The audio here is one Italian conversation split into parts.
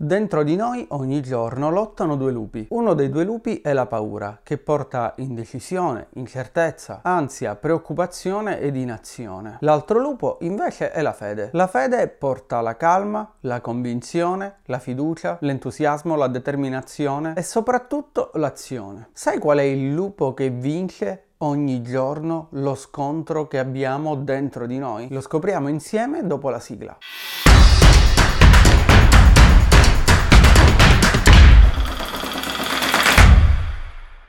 Dentro di noi ogni giorno lottano due lupi. Uno dei due lupi è la paura, che porta indecisione, incertezza, ansia, preoccupazione ed inazione. L'altro lupo invece è la fede. La fede porta la calma, la convinzione, la fiducia, l'entusiasmo, la determinazione e soprattutto l'azione. Sai qual è il lupo che vince ogni giorno lo scontro che abbiamo dentro di noi? Lo scopriamo insieme dopo la sigla.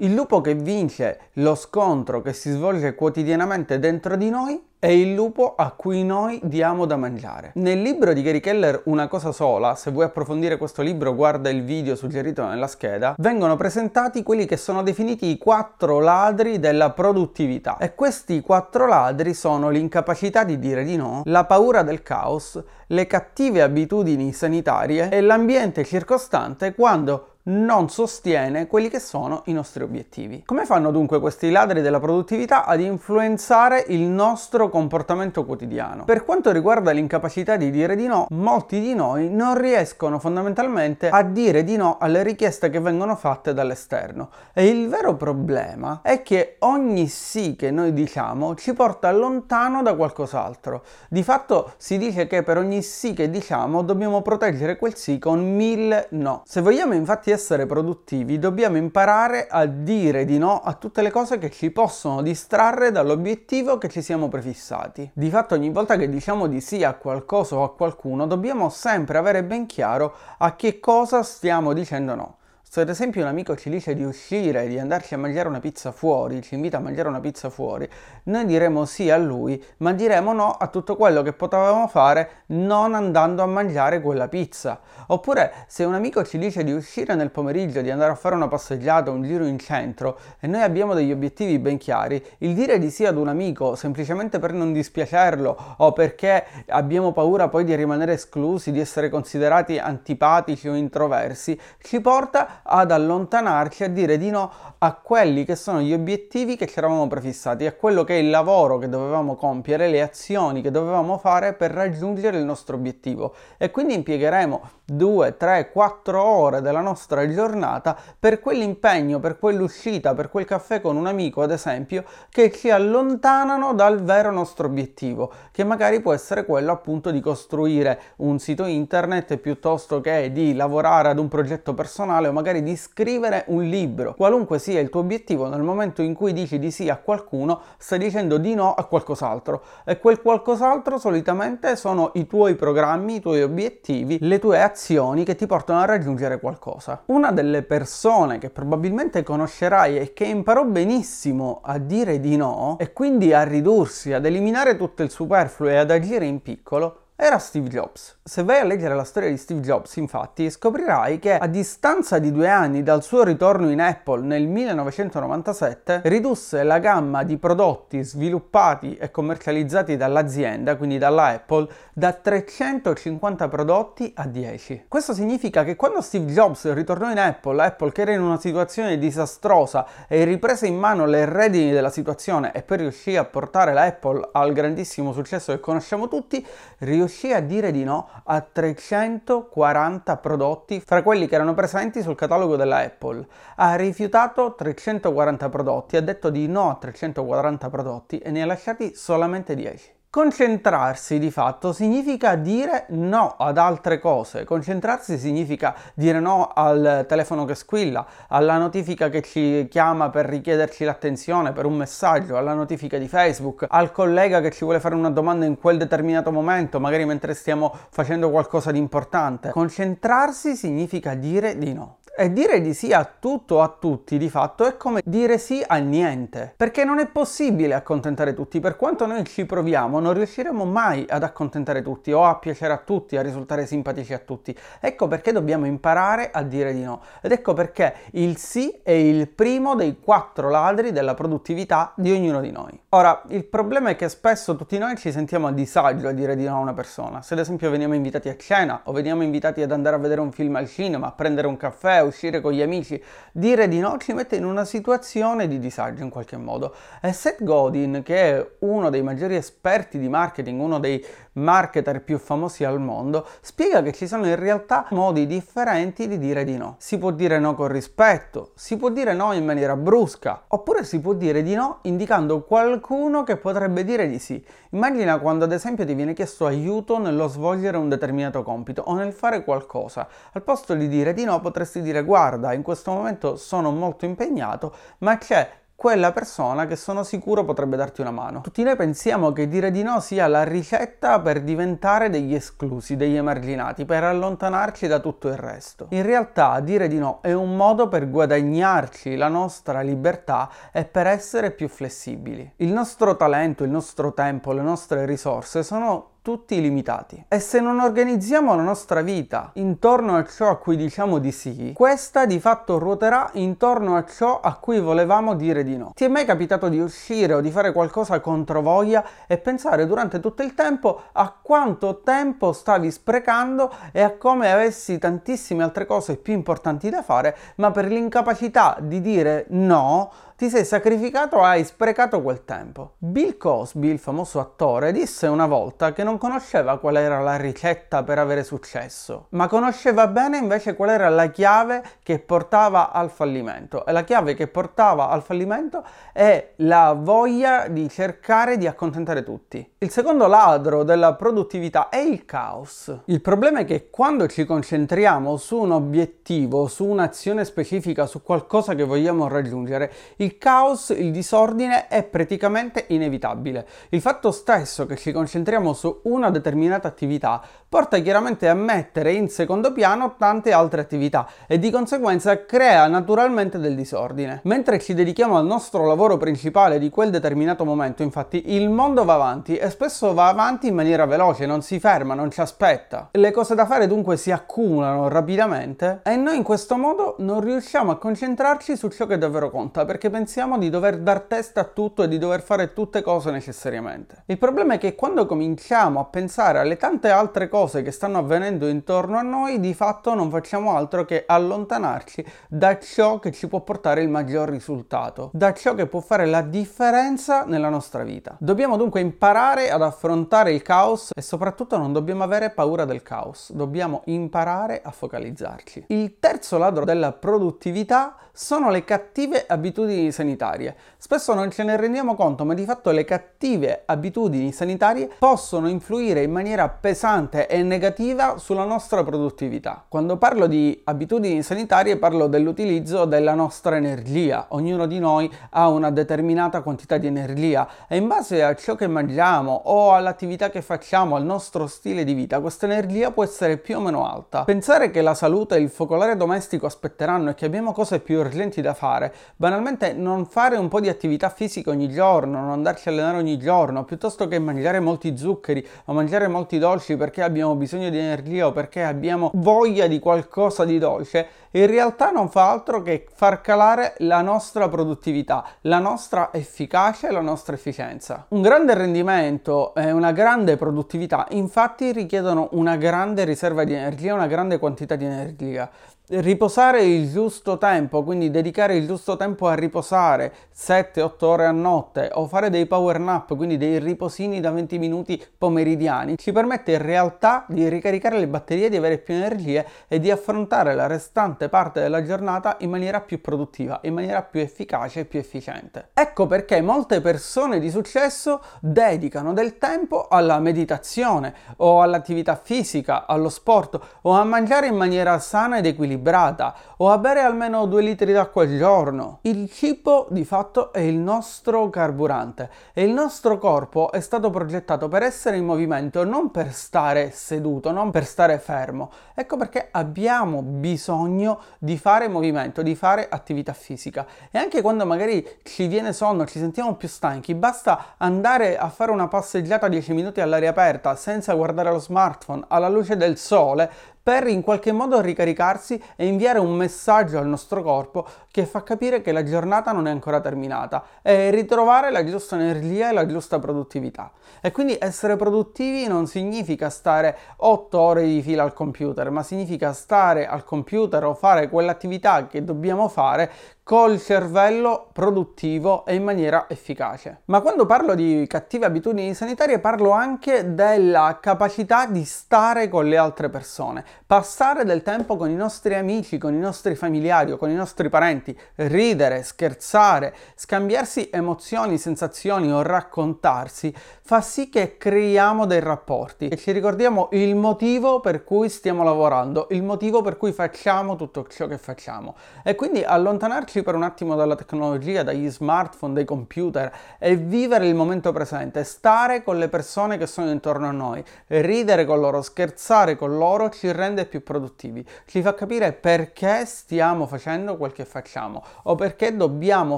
Il lupo che vince lo scontro che si svolge quotidianamente dentro di noi è il lupo a cui noi diamo da mangiare. Nel libro di Gary Keller Una cosa sola, se vuoi approfondire questo libro guarda il video suggerito nella scheda, vengono presentati quelli che sono definiti i quattro ladri della produttività. E questi quattro ladri sono l'incapacità di dire di no, la paura del caos, le cattive abitudini sanitarie e l'ambiente circostante quando non sostiene quelli che sono i nostri obiettivi. Come fanno dunque questi ladri della produttività ad influenzare il nostro comportamento quotidiano? Per quanto riguarda l'incapacità di dire di no, molti di noi non riescono fondamentalmente a dire di no alle richieste che vengono fatte dall'esterno. E il vero problema è che ogni sì che noi diciamo ci porta lontano da qualcos'altro. Di fatto si dice che per ogni sì che diciamo dobbiamo proteggere quel sì con mille no. Se vogliamo infatti essere produttivi dobbiamo imparare a dire di no a tutte le cose che ci possono distrarre dall'obiettivo che ci siamo prefissati. Di fatto ogni volta che diciamo di sì a qualcosa o a qualcuno dobbiamo sempre avere ben chiaro a che cosa stiamo dicendo no. Se ad esempio un amico ci dice di uscire, di andarci a mangiare una pizza fuori, ci invita a mangiare una pizza fuori, noi diremo sì a lui, ma diremo no a tutto quello che potevamo fare non andando a mangiare quella pizza. Oppure se un amico ci dice di uscire nel pomeriggio, di andare a fare una passeggiata, un giro in centro e noi abbiamo degli obiettivi ben chiari, il dire di sì ad un amico semplicemente per non dispiacerlo o perché abbiamo paura poi di rimanere esclusi, di essere considerati antipatici o introversi, ci porta ad allontanarci, a dire di no a quelli che sono gli obiettivi che ci eravamo prefissati, a quello che è il lavoro che dovevamo compiere, le azioni che dovevamo fare per raggiungere il nostro obiettivo. E quindi impiegheremo 2, 3, 4 ore della nostra giornata per quell'impegno, per quell'uscita, per quel caffè con un amico, ad esempio, che ci allontanano dal vero nostro obiettivo, che magari può essere quello appunto di costruire un sito internet piuttosto che di lavorare ad un progetto personale o magari magari di scrivere un libro. Qualunque sia il tuo obiettivo, nel momento in cui dici di sì a qualcuno, stai dicendo di no a qualcos'altro. E quel qualcos'altro solitamente sono i tuoi programmi, i tuoi obiettivi, le tue azioni che ti portano a raggiungere qualcosa. Una delle persone che probabilmente conoscerai e che imparò benissimo a dire di no e quindi a ridursi, ad eliminare tutto il superfluo e ad agire in piccolo, era Steve Jobs. Se vai a leggere la storia di Steve Jobs, infatti, scoprirai che a distanza di due anni dal suo ritorno in Apple nel 1997, ridusse la gamma di prodotti sviluppati e commercializzati dall'azienda, quindi dalla Apple, da 350 prodotti a 10. Questo significa che quando Steve Jobs ritornò in Apple, Apple che era in una situazione disastrosa e riprese in mano le redini della situazione e poi riuscì a portare la Apple al grandissimo successo che conosciamo tutti, riuscì riuscì a dire di no a 340 prodotti fra quelli che erano presenti sul catalogo della Apple. Ha rifiutato 340 prodotti, ha detto di no a 340 prodotti e ne ha lasciati solamente 10. Concentrarsi di fatto significa dire no ad altre cose, concentrarsi significa dire no al telefono che squilla, alla notifica che ci chiama per richiederci l'attenzione per un messaggio, alla notifica di Facebook, al collega che ci vuole fare una domanda in quel determinato momento, magari mentre stiamo facendo qualcosa di importante. Concentrarsi significa dire di no. E dire di sì a tutto o a tutti di fatto è come dire sì a niente, perché non è possibile accontentare tutti, per quanto noi ci proviamo non riusciremo mai ad accontentare tutti o a piacere a tutti, a risultare simpatici a tutti. Ecco perché dobbiamo imparare a dire di no ed ecco perché il sì è il primo dei quattro ladri della produttività di ognuno di noi. Ora, il problema è che spesso tutti noi ci sentiamo a disagio a dire di no a una persona. Se ad esempio veniamo invitati a cena o veniamo invitati ad andare a vedere un film al cinema, a prendere un caffè, uscire con gli amici, dire di no ci mette in una situazione di disagio in qualche modo. E Seth Godin, che è uno dei maggiori esperti di marketing, uno dei marketer più famosi al mondo, spiega che ci sono in realtà modi differenti di dire di no. Si può dire no con rispetto, si può dire no in maniera brusca, oppure si può dire di no indicando qualcuno che potrebbe dire di sì. Immagina quando ad esempio ti viene chiesto aiuto nello svolgere un determinato compito o nel fare qualcosa. Al posto di dire di no potresti dire guarda, in questo momento sono molto impegnato, ma c'è quella persona che sono sicuro potrebbe darti una mano. Tutti noi pensiamo che dire di no sia la ricetta per diventare degli esclusi, degli emarginati, per allontanarci da tutto il resto. In realtà dire di no è un modo per guadagnarci la nostra libertà e per essere più flessibili. Il nostro talento, il nostro tempo, le nostre risorse sono tutti limitati. E se non organizziamo la nostra vita intorno a ciò a cui diciamo di sì, questa di fatto ruoterà intorno a ciò a cui volevamo dire di no. Ti è mai capitato di uscire o di fare qualcosa contro voglia e pensare durante tutto il tempo a quanto tempo stavi sprecando e a come avessi tantissime altre cose più importanti da fare, ma per l'incapacità di dire no, ti sei sacrificato o hai sprecato quel tempo. Bill Cosby, il famoso attore, disse una volta che non conosceva qual era la ricetta per avere successo, ma conosceva bene invece qual era la chiave che portava al fallimento. E la chiave che portava al fallimento è la voglia di cercare di accontentare tutti. Il secondo ladro della produttività è il caos. Il problema è che quando ci concentriamo su un obiettivo, su un'azione specifica, su qualcosa che vogliamo raggiungere, il il caos, il disordine è praticamente inevitabile. Il fatto stesso che ci concentriamo su una determinata attività porta chiaramente a mettere in secondo piano tante altre attività e di conseguenza crea naturalmente del disordine. Mentre ci dedichiamo al nostro lavoro principale di quel determinato momento, infatti, il mondo va avanti e spesso va avanti in maniera veloce, non si ferma, non ci aspetta. Le cose da fare dunque si accumulano rapidamente e noi in questo modo non riusciamo a concentrarci su ciò che davvero conta perché pensiamo di dover dar testa a tutto e di dover fare tutte cose necessariamente. Il problema è che quando cominciamo a pensare alle tante altre cose che stanno avvenendo intorno a noi, di fatto non facciamo altro che allontanarci da ciò che ci può portare il maggior risultato, da ciò che può fare la differenza nella nostra vita. Dobbiamo dunque imparare ad affrontare il caos e soprattutto non dobbiamo avere paura del caos, dobbiamo imparare a focalizzarci. Il terzo ladro della produttività sono le cattive abitudini sanitarie. Spesso non ce ne rendiamo conto, ma di fatto le cattive abitudini sanitarie possono influire in maniera pesante e negativa sulla nostra produttività. Quando parlo di abitudini sanitarie parlo dell'utilizzo della nostra energia. Ognuno di noi ha una determinata quantità di energia e in base a ciò che mangiamo o all'attività che facciamo, al nostro stile di vita, questa energia può essere più o meno alta. Pensare che la salute e il focolare domestico aspetteranno e che abbiamo cose più urgenti da fare, banalmente non fare un po' di attività fisica ogni giorno, non andarci a allenare ogni giorno, piuttosto che mangiare molti zuccheri o mangiare molti dolci perché abbiamo bisogno di energia o perché abbiamo voglia di qualcosa di dolce, in realtà non fa altro che far calare la nostra produttività, la nostra efficacia e la nostra efficienza. Un grande rendimento e una grande produttività infatti richiedono una grande riserva di energia, una grande quantità di energia riposare il giusto tempo, quindi dedicare il giusto tempo a riposare 7-8 ore a notte o fare dei power nap, quindi dei riposini da 20 minuti pomeridiani, ci permette in realtà di ricaricare le batterie, di avere più energie e di affrontare la restante parte della giornata in maniera più produttiva, in maniera più efficace e più efficiente. Ecco perché molte persone di successo dedicano del tempo alla meditazione o all'attività fisica, allo sport o a mangiare in maniera sana ed equilibrata equilibrata o a bere almeno 2 litri d'acqua al giorno. Il cibo di fatto è il nostro carburante e il nostro corpo è stato progettato per essere in movimento, non per stare seduto, non per stare fermo. Ecco perché abbiamo bisogno di fare movimento, di fare attività fisica. E anche quando magari ci viene sonno, ci sentiamo più stanchi, basta andare a fare una passeggiata 10 minuti all'aria aperta senza guardare lo smartphone alla luce del sole per in qualche modo ricaricarsi e inviare un messaggio al nostro corpo che fa capire che la giornata non è ancora terminata e ritrovare la giusta energia e la giusta produttività. E quindi essere produttivi non significa stare 8 ore di fila al computer, ma significa stare al computer o fare quell'attività che dobbiamo fare col cervello produttivo e in maniera efficace. Ma quando parlo di cattive abitudini sanitarie parlo anche della capacità di stare con le altre persone, passare del tempo con i nostri amici, con i nostri familiari o con i nostri parenti, ridere, scherzare, scambiarsi emozioni, sensazioni o raccontarsi, fa sì che creiamo dei rapporti e ci ricordiamo il motivo per cui stiamo lavorando, il motivo per cui facciamo tutto ciò che facciamo. E quindi allontanarci per un attimo dalla tecnologia, dagli smartphone, dai computer e vivere il momento presente, stare con le persone che sono intorno a noi, ridere con loro, scherzare con loro ci rende più produttivi, ci fa capire perché stiamo facendo quel che facciamo o perché dobbiamo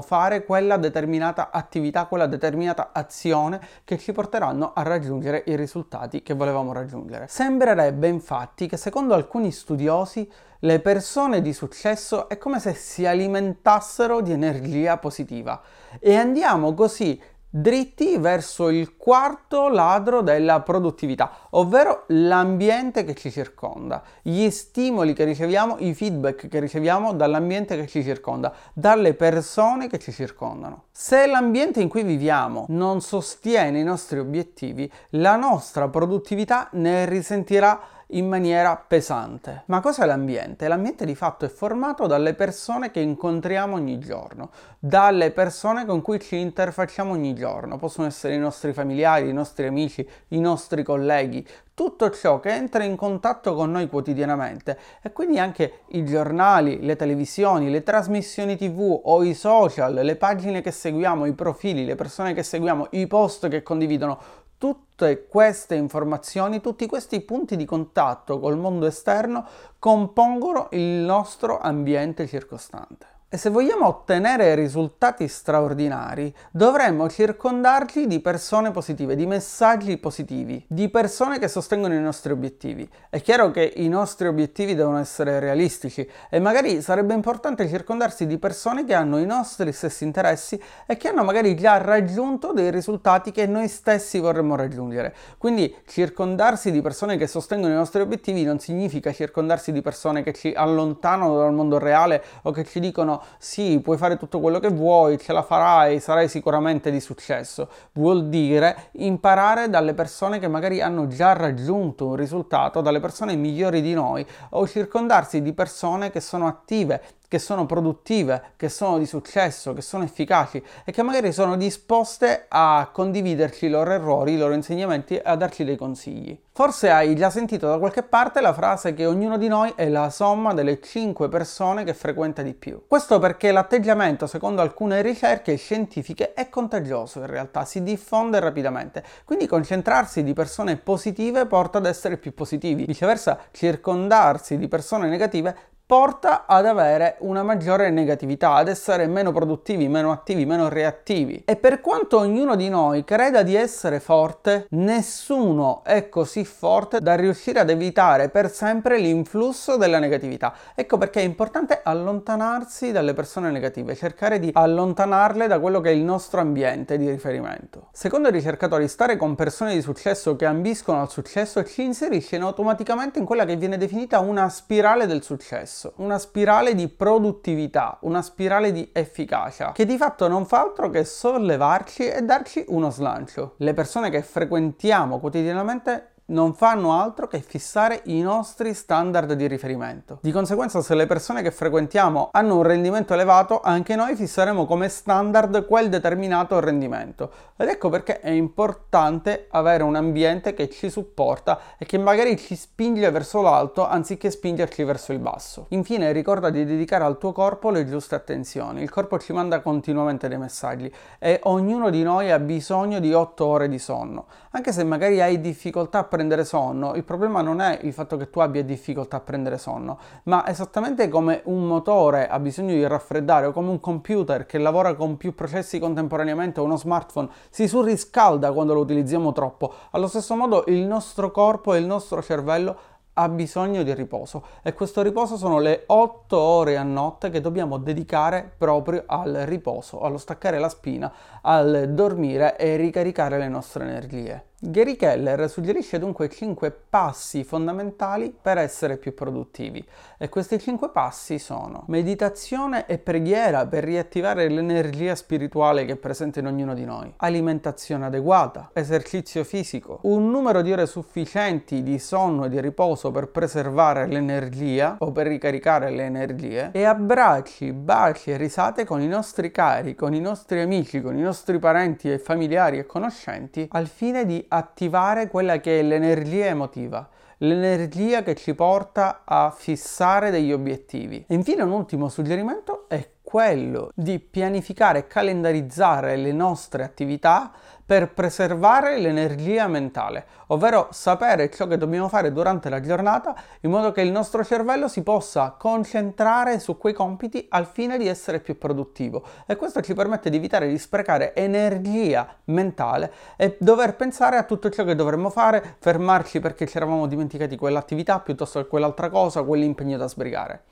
fare quella determinata attività, quella determinata azione che ci porteranno a raggiungere i risultati che volevamo raggiungere. Sembrerebbe infatti che secondo alcuni studiosi le persone di successo è come se si alimentassero di energia positiva e andiamo così dritti verso il quarto ladro della produttività, ovvero l'ambiente che ci circonda, gli stimoli che riceviamo, i feedback che riceviamo dall'ambiente che ci circonda, dalle persone che ci circondano. Se l'ambiente in cui viviamo non sostiene i nostri obiettivi, la nostra produttività ne risentirà in maniera pesante. Ma cos'è l'ambiente? L'ambiente di fatto è formato dalle persone che incontriamo ogni giorno, dalle persone con cui ci interfacciamo ogni giorno. Possono essere i nostri familiari, i nostri amici, i nostri colleghi, tutto ciò che entra in contatto con noi quotidianamente e quindi anche i giornali, le televisioni, le trasmissioni tv o i social, le pagine che seguiamo, i profili, le persone che seguiamo, i post che condividono, tutte queste informazioni, tutti questi punti di contatto col mondo esterno compongono il nostro ambiente circostante. E se vogliamo ottenere risultati straordinari, dovremmo circondarci di persone positive, di messaggi positivi, di persone che sostengono i nostri obiettivi. È chiaro che i nostri obiettivi devono essere realistici e magari sarebbe importante circondarsi di persone che hanno i nostri stessi interessi e che hanno magari già raggiunto dei risultati che noi stessi vorremmo raggiungere. Quindi circondarsi di persone che sostengono i nostri obiettivi non significa circondarsi di persone che ci allontanano dal mondo reale o che ci dicono sì, puoi fare tutto quello che vuoi, ce la farai, sarai sicuramente di successo. Vuol dire imparare dalle persone che magari hanno già raggiunto un risultato, dalle persone migliori di noi o circondarsi di persone che sono attive, che sono produttive, che sono di successo, che sono efficaci e che magari sono disposte a condividerci i loro errori, i loro insegnamenti e a darci dei consigli. Forse hai già sentito da qualche parte la frase che ognuno di noi è la somma delle 5 persone che frequenta di più. Questo perché l'atteggiamento, secondo alcune ricerche scientifiche, è contagioso in realtà, si diffonde rapidamente. Quindi concentrarsi di persone positive porta ad essere più positivi. Viceversa, circondarsi di persone negative porta ad avere una maggiore negatività, ad essere meno produttivi, meno attivi, meno reattivi. E per quanto ognuno di noi creda di essere forte, nessuno è così forte da riuscire ad evitare per sempre l'influsso della negatività. Ecco perché è importante allontanarsi dalle persone negative, cercare di allontanarle da quello che è il nostro ambiente di riferimento. Secondo i ricercatori, stare con persone di successo che ambiscono al successo ci inserisce automaticamente in quella che viene definita una spirale del successo successo, una spirale di produttività, una spirale di efficacia, che di fatto non fa altro che sollevarci e darci uno slancio. Le persone che frequentiamo quotidianamente non fanno altro che fissare i nostri standard di riferimento. Di conseguenza, se le persone che frequentiamo hanno un rendimento elevato, anche noi fisseremo come standard quel determinato rendimento. Ed ecco perché è importante avere un ambiente che ci supporta e che magari ci spinge verso l'alto anziché spingerci verso il basso. Infine, ricorda di dedicare al tuo corpo le giuste attenzioni. Il corpo ci manda continuamente dei messaggi e ognuno di noi ha bisogno di 8 ore di sonno. Anche se magari hai difficoltà a prendere sonno, il problema non è il fatto che tu abbia difficoltà a prendere sonno, ma esattamente come un motore ha bisogno di raffreddare o come un computer che lavora con più processi contemporaneamente o uno smartphone si surriscalda quando lo utilizziamo troppo, allo stesso modo il nostro corpo e il nostro cervello ha bisogno di riposo e questo riposo sono le 8 ore a notte che dobbiamo dedicare proprio al riposo, allo staccare la spina, al dormire e ricaricare le nostre energie. Gary Keller suggerisce dunque 5 passi fondamentali per essere più produttivi. E questi 5 passi sono meditazione e preghiera per riattivare l'energia spirituale che è presente in ognuno di noi, alimentazione adeguata, esercizio fisico, un numero di ore sufficienti di sonno e di riposo per preservare l'energia o per ricaricare le energie e abbracci, baci e risate con i nostri cari, con i nostri amici, con i nostri parenti e familiari e conoscenti al fine di attivare quella che è l'energia emotiva, l'energia che ci porta a fissare degli obiettivi. E infine un ultimo suggerimento è quello di pianificare e calendarizzare le nostre attività per preservare l'energia mentale, ovvero sapere ciò che dobbiamo fare durante la giornata in modo che il nostro cervello si possa concentrare su quei compiti al fine di essere più produttivo e questo ci permette di evitare di sprecare energia mentale e dover pensare a tutto ciò che dovremmo fare, fermarci perché ci eravamo dimenticati quell'attività piuttosto che quell'altra cosa, quell'impegno da sbrigare.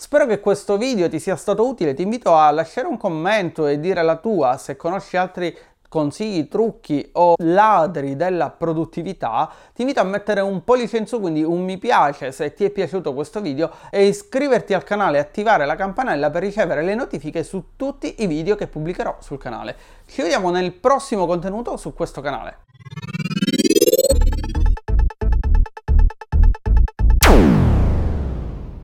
Spero che questo video ti sia stato utile, ti invito a lasciare un commento e dire la tua se conosci altri consigli, trucchi o ladri della produttività, ti invito a mettere un pollice in su, quindi un mi piace se ti è piaciuto questo video e iscriverti al canale e attivare la campanella per ricevere le notifiche su tutti i video che pubblicherò sul canale. Ci vediamo nel prossimo contenuto su questo canale.